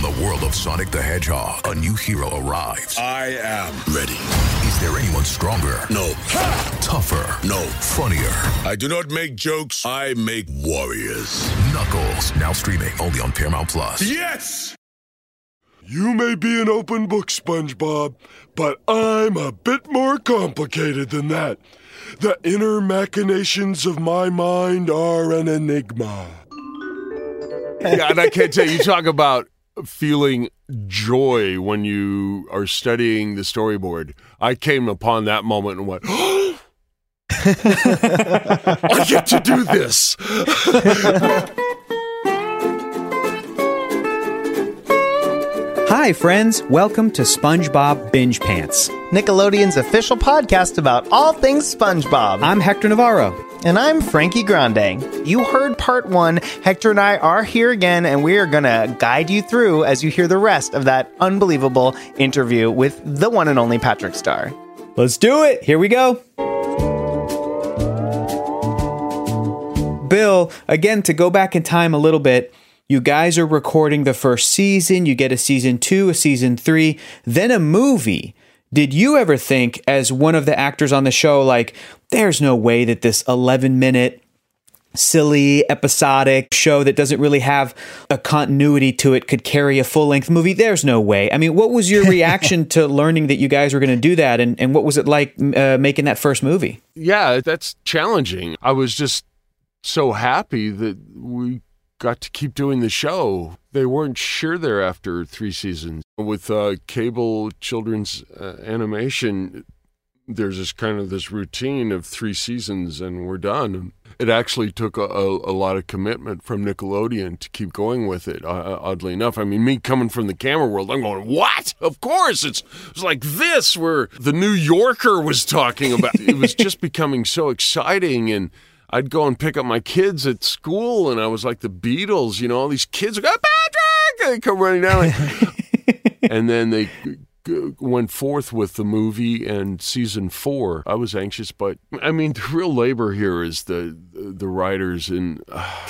From the world of Sonic the Hedgehog, a new hero arrives. I am ready. Is there anyone stronger? No. Tougher? No. Funnier? I do not make jokes, I make warriors. Knuckles, now streaming only on Paramount Plus. Yes! You may be an open book, SpongeBob, but I'm a bit more complicated than that. The inner machinations of my mind are an enigma. yeah, and I can't tell you. You talk about feeling joy when you are studying the storyboard. I came upon that moment and went, oh! "I get to do this." Hi, friends. Welcome to SpongeBob Binge Pants. Nickelodeon's official podcast about all things SpongeBob. I'm Hector Navarro. And I'm Frankie Grande. You heard part one. Hector and I are here again, and we are going to guide you through as you hear the rest of that unbelievable interview with the one and only Patrick Star. Let's do it. Here we go. Bill, again, to go back in time a little bit, you guys are recording the first season, you get a season two, a season three, then a movie. Did you ever think, as one of the actors on the show, like, there's no way that this 11 minute, silly, episodic show that doesn't really have a continuity to it could carry a full length movie? There's no way. I mean, what was your reaction to learning that you guys were going to do that? And, and what was it like uh, making that first movie? Yeah, that's challenging. I was just so happy that we got to keep doing the show. They weren't sure there after three seasons. With uh, cable children's uh, animation, there's this kind of this routine of three seasons and we're done. It actually took a, a, a lot of commitment from Nickelodeon to keep going with it. Uh, oddly enough, I mean, me coming from the camera world, I'm going, "What? Of course!" It's it's like this, where the New Yorker was talking about. it was just becoming so exciting and I'd go and pick up my kids at school, and I was like the Beatles, you know, all these kids would go, Patrick! They come running down. and then they went forth with the movie and season four. I was anxious, but I mean, the real labor here is the the writers and uh,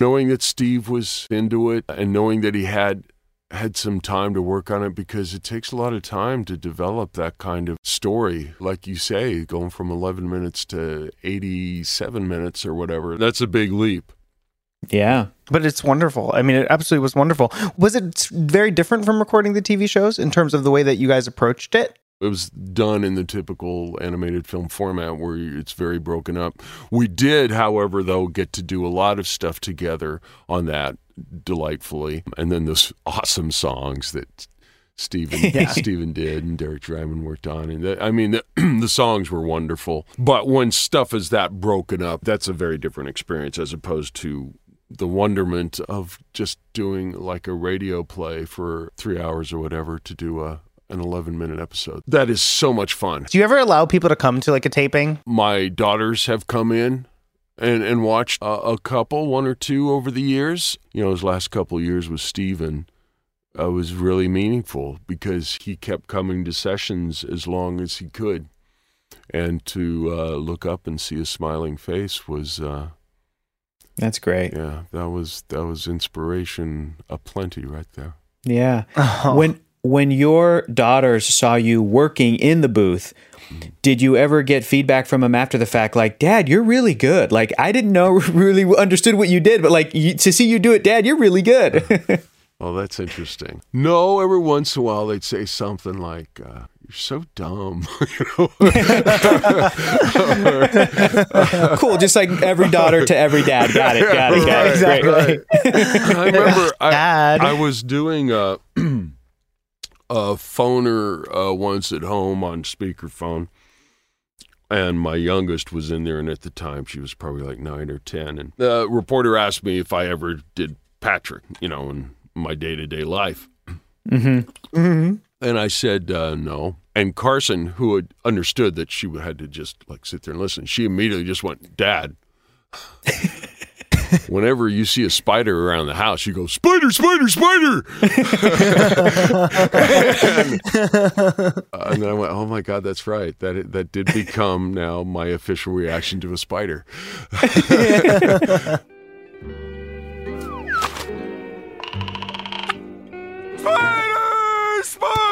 knowing that Steve was into it and knowing that he had had some time to work on it because it takes a lot of time to develop that kind of story. Like you say, going from 11 minutes to 87 minutes or whatever, that's a big leap. Yeah. But it's wonderful. I mean, it absolutely was wonderful. Was it very different from recording the TV shows in terms of the way that you guys approached it? It was done in the typical animated film format where it's very broken up. We did, however, though, get to do a lot of stuff together on that delightfully. And then those awesome songs that Stephen yeah. Stephen did and Derek Drymon worked on. And the, I mean, the, the songs were wonderful. But when stuff is that broken up, that's a very different experience as opposed to the wonderment of just doing like a radio play for three hours or whatever to do a an 11 minute episode. That is so much fun. Do you ever allow people to come to like a taping? My daughters have come in and and watched a, a couple, one or two over the years. You know, his last couple years with Stephen uh, was really meaningful because he kept coming to sessions as long as he could, and to uh, look up and see a smiling face was. Uh, that's great. Yeah, that was that was inspiration aplenty right there. Yeah. Oh. When when your daughters saw you working in the booth, did you ever get feedback from them after the fact like dad you're really good like i didn't know really understood what you did but like you, to see you do it dad you're really good oh that's interesting no every once in a while they'd say something like uh, you're so dumb. cool, just like every daughter to every dad. Got it, got it, got it. right, it. Exactly. Right. I remember I, I was doing a uh, phoner uh, once at home on speakerphone, and my youngest was in there, and at the time she was probably like nine or ten. And the reporter asked me if I ever did Patrick, you know, in my day to day life. Mm-hmm. Mm-hmm. And I said uh, no. And Carson, who had understood that she had to just like sit there and listen, she immediately just went, "Dad." whenever you see a spider around the house, you go, spider, spider, spider. and, uh, and, then I went, oh my God, that's right. That, that did become now my official reaction to a spider." Spiders, spider.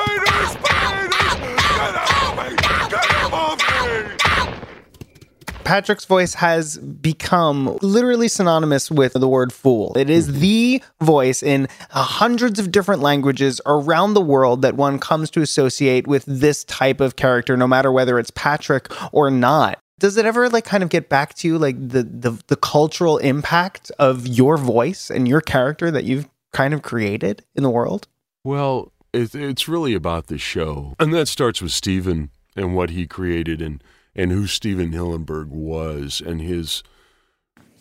Patrick's voice has become literally synonymous with the word fool. It is mm-hmm. the voice in hundreds of different languages around the world that one comes to associate with this type of character, no matter whether it's Patrick or not. Does it ever like kind of get back to you, like the the, the cultural impact of your voice and your character that you've kind of created in the world? Well, it, it's really about the show, and that starts with Stephen and what he created, and and who Stephen Hillenburg was, and his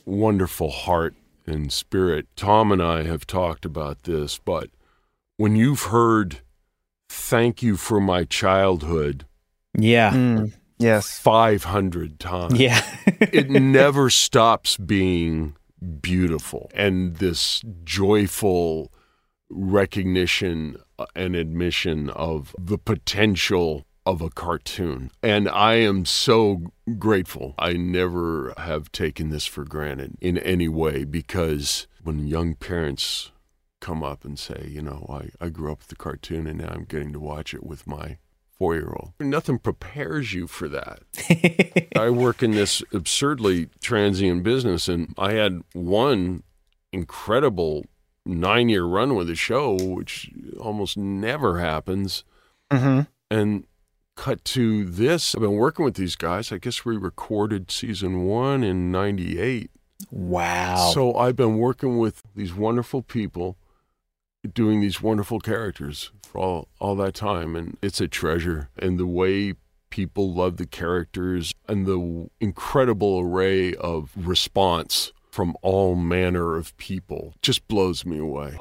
wonderful heart and spirit. Tom and I have talked about this, but when you've heard "Thank you for my childhood" Yeah. Mm, yes. 500 times, Yeah. it never stops being beautiful and this joyful recognition and admission of the potential of a cartoon. And I am so grateful. I never have taken this for granted in any way because when young parents come up and say, you know, I, I grew up with the cartoon and now I'm getting to watch it with my four year old, nothing prepares you for that. I work in this absurdly transient business, and I had one incredible nine year run with a show, which almost never happens. Mm-hmm. And cut to this. I've been working with these guys. I guess we recorded season one in 98. wow. So I've been working with these wonderful people doing these wonderful characters for all, all that time. And it's a treasure. And the way people love the characters and the incredible array of response from all manner of people just blows me away.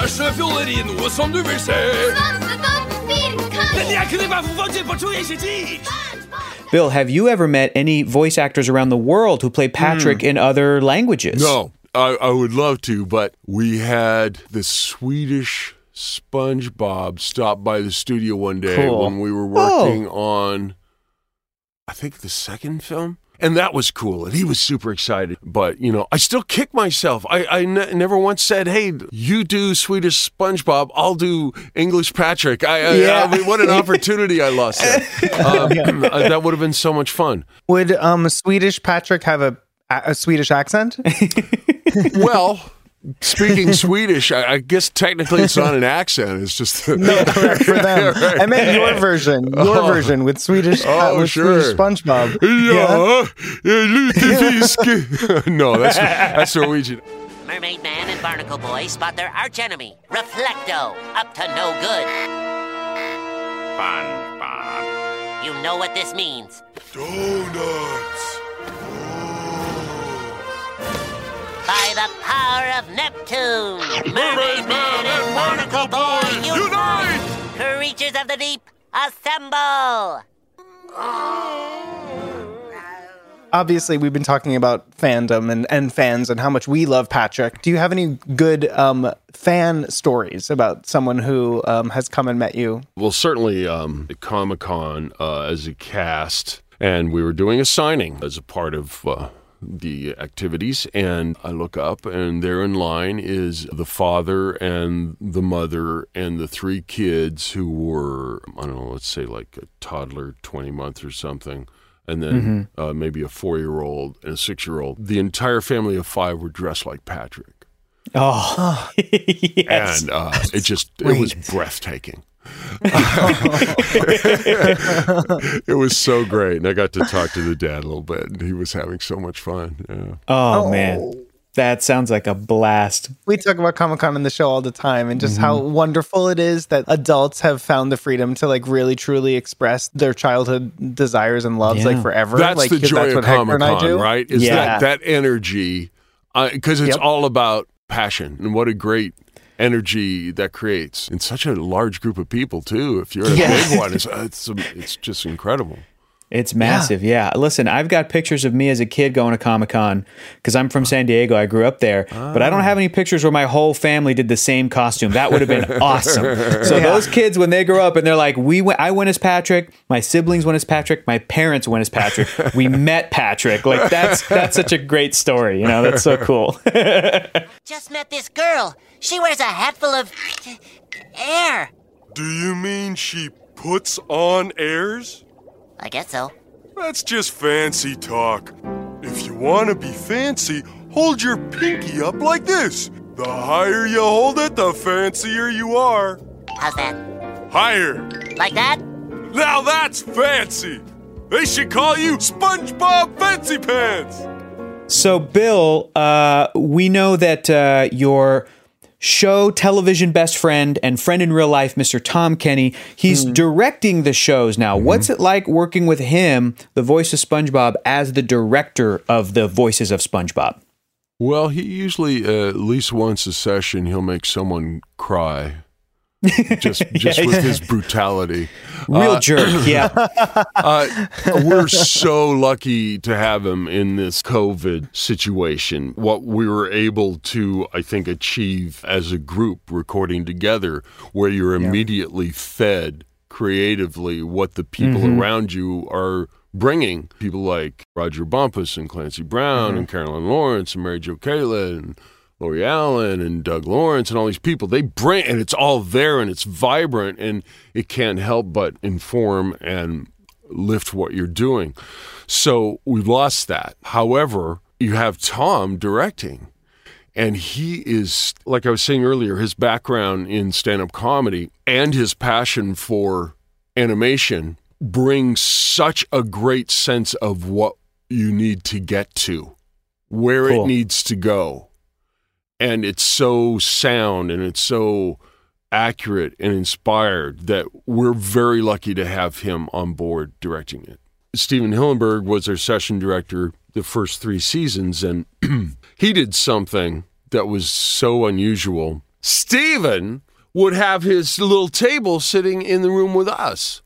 Asta tale som du vil se. Bill, have you ever met any voice actors around the world who play Patrick mm. in other languages? No, I, I, would love to, but we had the Swedish SpongeBob stop by the studio one day cool. when we were working oh. on I think, the second film. And that was cool. And he was super excited. But, you know, I still kick myself. I, I never once said, hey, you do Swedish SpongeBob, I'll do English Patrick. I, I, Yeah. I mean, what an opportunity I lost there. Um, uh, that would have been so much fun. Would um Swedish Patrick have a a Swedish accent? Well, speaking Swedish, I, I guess technically it's not an accent. It's just no, correct for them. I meant your version, your Oh. version with Swedish, uh, Oh, with sure. Swedish SpongeBob. Ja, lite fisk. no, that's that's Norwegian. Mermaid Man and Barnacle Boy spot their archenemy, Reflecto, up to no good. SpongeBob. You know what this means. Donuts. By the power of Neptune, Mermaid Man and Barnacle Boy unite! Creatures of the deep, assemble! Obviously, we've been talking about fandom and, and fans and how much we love Patrick. Do you have any good um, fan stories about someone who um, has come and met you? Well, certainly um, at Comic Con uh, as a cast, and we were doing a signing as a part of uh, the activities. And I look up, and there in line is the father and the mother and the three kids who were, I don't know, let's say like a toddler, 20 months or something. And then uh, maybe a four year old and a six year old. The entire family of five were dressed like Patrick. Oh, yes. And uh, it just, it was breathtaking. It was so great. And I got to talk to the dad a little bit, and he was having so much fun. Yeah. oh, man. That sounds like a blast. We talk about Comic Con in the show all the time and just how Mm-hmm. wonderful it is that adults have found the freedom to like really truly express their childhood desires and loves Yeah. like forever. That's like, the 'cause joy of Comic Con, right? Is Yeah. that, that energy, because it's Yep. all about passion and what a great energy that creates in such a large group of people, too. If you're a Yes. big one, it's, uh, it's, um, it's just incredible. It's massive. Yeah. Listen, I've got pictures of me as a kid going to Comic Con because I'm from San Diego. I grew up there, but I don't have any pictures where my whole family did the same costume. That would have been awesome. So those kids, when they grow up and they're like, "We went, I went as Patrick. My siblings went as Patrick. My parents went as Patrick. We met Patrick. Like that's that's such a great story. You know, that's so cool. Just met this girl. She wears a hat full of air. Do you mean she puts on airs? I guess so. That's just fancy talk. If you want to be fancy, hold your pinky up like this. The higher you hold it, the fancier you are. How's that? Higher. Like that? Now that's fancy. They should call you SpongeBob Fancy Pants. So, Bill, uh, we know that uh, your show television best friend and friend in real life, Mr. Tom Kenny, he's directing the shows now. What's it like working with him, the voice of SpongeBob, as the director of the voices of SpongeBob? Well, he usually uh, at least once a session he'll make someone cry. Just just with his brutality. Real Uh, jerk, yeah. uh, we're so lucky to have him in this COVID situation. What we were able to, I think, achieve as a group recording together, where you're immediately fed creatively what the people around you are bringing. People like Rodger Bumpass and Clancy Brown and Carolyn Lawrence and Mary Jo Catlett and Lori Alan and Doug Lawrence and all these people, they bring, and it's all there and it's vibrant and it can't help but inform and lift what you're doing. So we lost that. However, you have Tom directing. And he is, like I was saying earlier, his background in stand up comedy and his passion for animation brings such a great sense of what you need to get to, where Cool. it needs to go and it's so sound and it's so accurate and inspired that we're very lucky to have him on board directing it. Stephen Hillenburg was our session director the first three seasons, and he did something that was so unusual. Stephen would have his little table sitting in the room with us,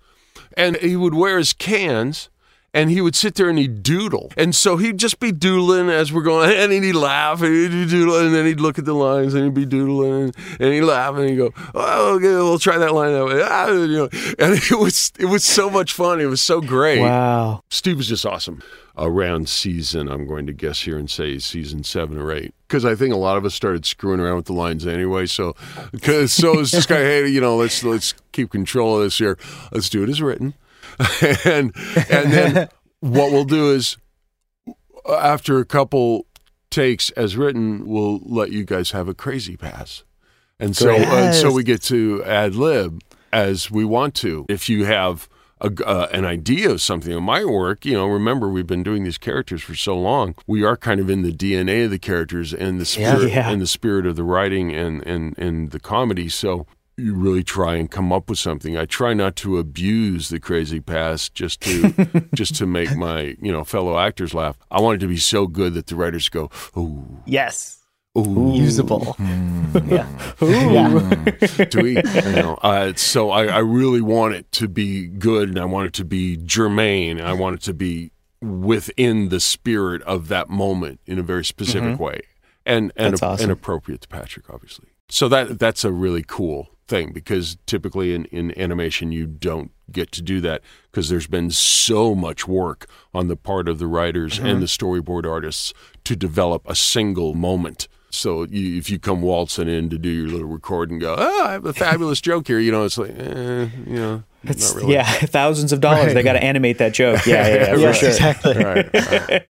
and he would wear his cans and he would sit there and he'd doodle. And so he'd just be doodling as we're going, and he'd laugh, and he'd doodle, and then he'd look at the lines, and he'd be doodling, and he'd laugh, and he'd go, "Oh, okay, we'll try that line that way." Ah, you know, and it was it was so much fun. It was so great. Wow. Steve was just awesome. Around season, I'm going to guess here and say season seven or eight, because I think a lot of us started screwing around with the lines anyway. So, cause, so it's just kind of hey, you know, let's let's keep control of this here. Let's do it as written, and and then what we'll do is after a couple takes as written, we'll let you guys have a crazy pass, and so Great. uh, so we get to ad lib as we want to. If you have a, uh, an idea of something that might work, you know, remember we've been doing these characters for so long. We are kind of in the DNA of the characters and the spirit Yeah. and the spirit of the writing and and and the comedy. So you really try and come up with something. I try not to abuse the crazy past just to just to make my you know fellow actors laugh. I want it to be so good that the writers go, ooh, Yes. ooh, Usable. yeah. do we? You know, uh, so I, I really want it to be good, and I want it to be germane. and I want it to be within the spirit of that moment in a very specific way, and and, That's awesome. and appropriate to Patrick, obviously. So that that's a really cool thing because typically in, in animation you don't get to do that because there's been so much work on the part of the writers and the storyboard artists to develop a single moment. So you, if you come waltzing in to do your little record and go, oh, I have a fabulous joke here, you know, it's like, eh, you know, It's, really. Yeah, thousands of dollars. They got to animate that joke. Yeah, yeah, yeah, for Yes, sure. exactly. Right, right.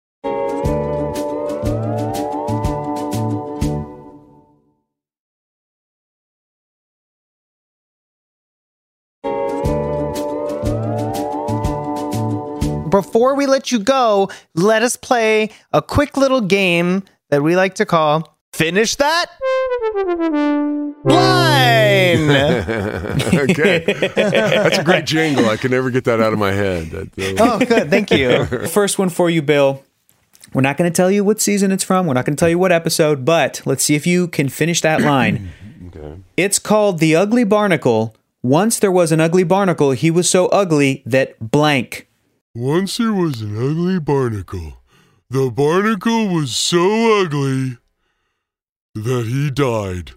Before we let you go, let us play a quick little game that we like to call Finish That Line. okay. That's a great jingle. I can never get that out of my head. That, uh, oh, good. Thank you. First one for you, Bill. We're not going to tell you what season it's from. We're not going to tell you what episode, but let's see if you can finish that line. okay. It's called The Ugly Barnacle. Once there was an ugly barnacle. He was so ugly that blank. Once there was an ugly barnacle. The barnacle was so ugly that he died.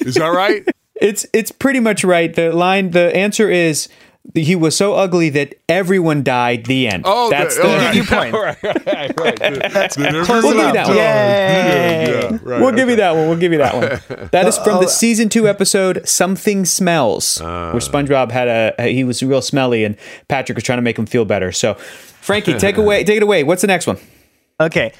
Is that right? It's it's pretty much right. The line, the answer is he was so ugly that everyone died. The end. Oh, that's the, the. all right. you point. right, right, right. That's We'll give you that one. Yay. Yeah, right, we'll give you that one. We'll give you that one. That is from the oh. season two episode "Something Smells," where SpongeBob had a he was real smelly, and Patrick was trying to make him feel better. So, Frankie, take away, take it away. What's the next one? Okay.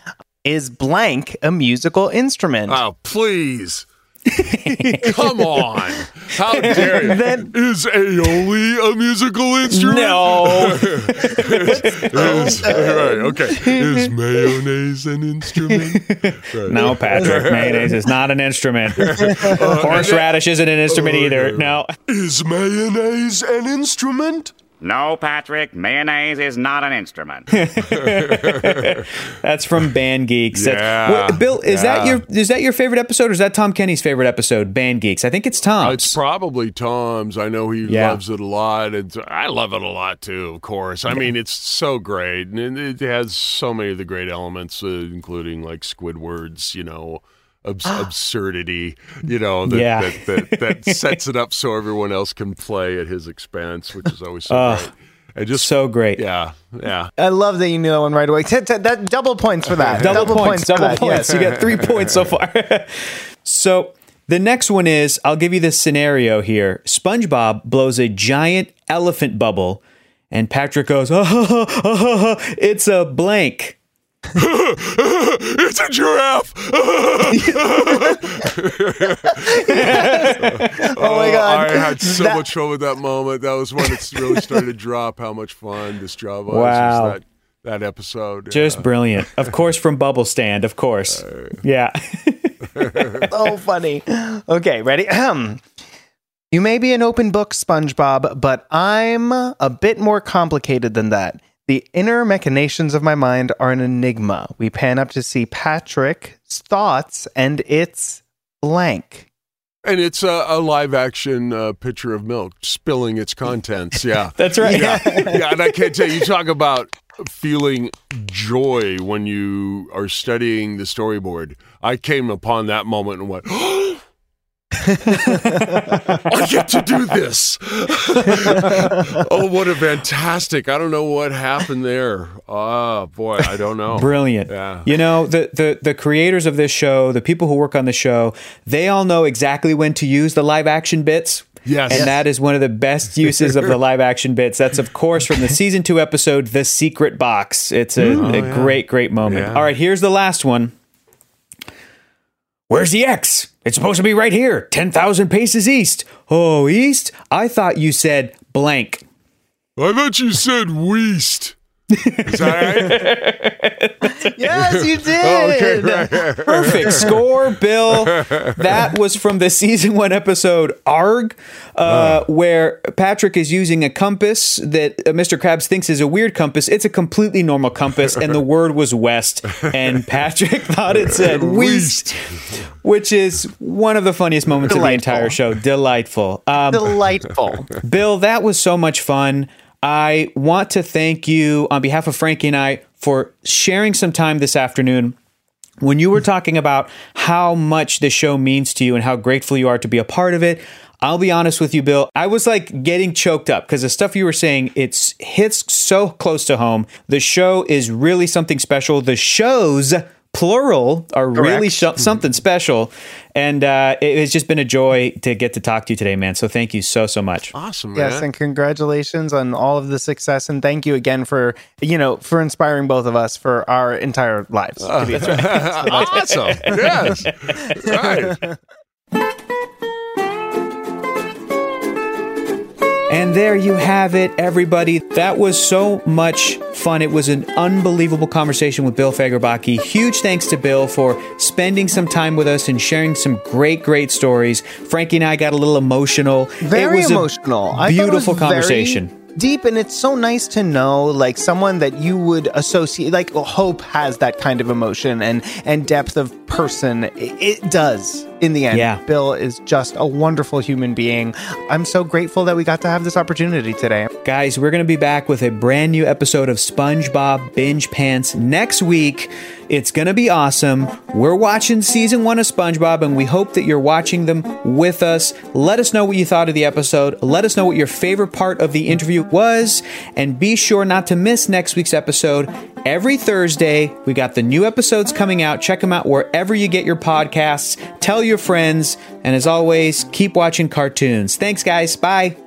Is blank a musical instrument? Oh, please. Come on. How dare you? Then Is aioli a musical instrument? No, Is, right, okay. Is mayonnaise an instrument? Right. no, Patrick. Mayonnaise is not an instrument. Uh, Horseradish isn't an instrument oh, either. No. Is mayonnaise an instrument? No, Patrick, mayonnaise is not an instrument. That's from Band Geeks. That's- Yeah, Wait, Bill, is that your is that your favorite episode, or is that Tom Kenny's favorite episode? Band Geeks. I think it's Tom's. It's probably Tom's. I know he Yeah. loves it a lot, and I love it a lot too. Of course, I mean it's so great, and it has so many of the great elements, uh, including like Squidward's, you know, abs- absurdity, you know, that, Yeah. that, that, that sets it up so everyone else can play at his expense, which is always so Ugh. great. And just so great. yeah, yeah. I love that you knew that one right away. T- t- that double points for that. double, points, for double that, points. yes. You got three points so far. so the next one is I'll give you this scenario here. SpongeBob blows a giant elephant bubble, and Patrick goes, "Ah, ha, ha, ha, ha, ha, "It's a blank." it's a giraffe. Oh my oh, god. I had so That- much fun with that moment. That was when it really started to drop how much fun this job was. Wow. was that, that episode. Just yeah. brilliant. Of course, from Bubble Stand. Of course. Yeah. so funny. Okay, ready? Ahem. You may be an open book, SpongeBob, but I'm a bit more complicated than that. The inner machinations of my mind are an enigma. We pan up to see Patrick's thoughts, and it's blank. And it's a, a live action uh, pitcher of milk spilling its contents. Yeah. That's right. yeah. yeah. And I can't tell you, you talk about feeling joy when you are studying the storyboard. I came upon that moment and went, I get to do this. oh, what a fantastic. I don't know what happened there. Oh, boy, I don't know. Brilliant. Yeah. You know, the, the the creators of this show, the people who work on the show, they all know exactly when to use the live action bits. Yes. And that is one of the best uses of the live action bits. That's of course from the season 2 episode The Secret Box. It's a, mm. a oh, great great moment. Yeah. All right, here's the last one. Where's the X? It's supposed to be right here, 10,000 paces east. Oh, east? I thought you said blank. I thought you said weast. Is that right? Yes, you Oh, did. Perfect score, Bill. That was from the season one episode Arg, uh, where Patrick is using a compass that uh, Mr. Krabs thinks is a weird compass. It's a completely normal compass, and the word was west. And Patrick thought it said west, which is one of the funniest moments of the entire show. Delightful. Um, Delightful. Bill, that was so much fun. I want to thank you on behalf of Frankie and I for sharing some time this afternoon. When you were talking about how much the show means to you and how grateful you are to be a part of it, I'll be honest with you, Bill. I was like getting choked up because the stuff you were saying, it's hits so close to home. The show is really something special. The shows plural are really sh- something special and uh, it has just been a joy to get to talk to you today man so thank you so so much Awesome, man. Yes, and congratulations on all of the success, and thank you again for you know for inspiring both of us for our entire lives. to be honest. awesome. yes. Right. And there you have it, everybody. That was so much fun. It was an unbelievable conversation with Bill Fagerbakke. Huge thanks to Bill for spending some time with us and sharing some great, great stories. Frankie and I got a little emotional. very it was emotional. A I thought it was beautiful very conversation. deep, and it's so nice to know like someone that you would associate. Like Hope has that kind of emotion and and depth of person it does in the end. Yeah. Bill is just a wonderful human being. I'm so grateful that we got to have this opportunity today. Guys, we're going to be back with a brand new episode of SpongeBob Binge Pants next week. It's going to be awesome. We're watching season one of SpongeBob, and we hope that you're watching them with us. Let us know what you thought of the episode. Let us know what your favorite part of the interview was, and be sure not to miss next week's episode. Every Thursday, we got the new episodes coming out. Check them out wherever you get your podcasts. Tell your friends, and as always, keep watching cartoons. Thanks, guys. Bye.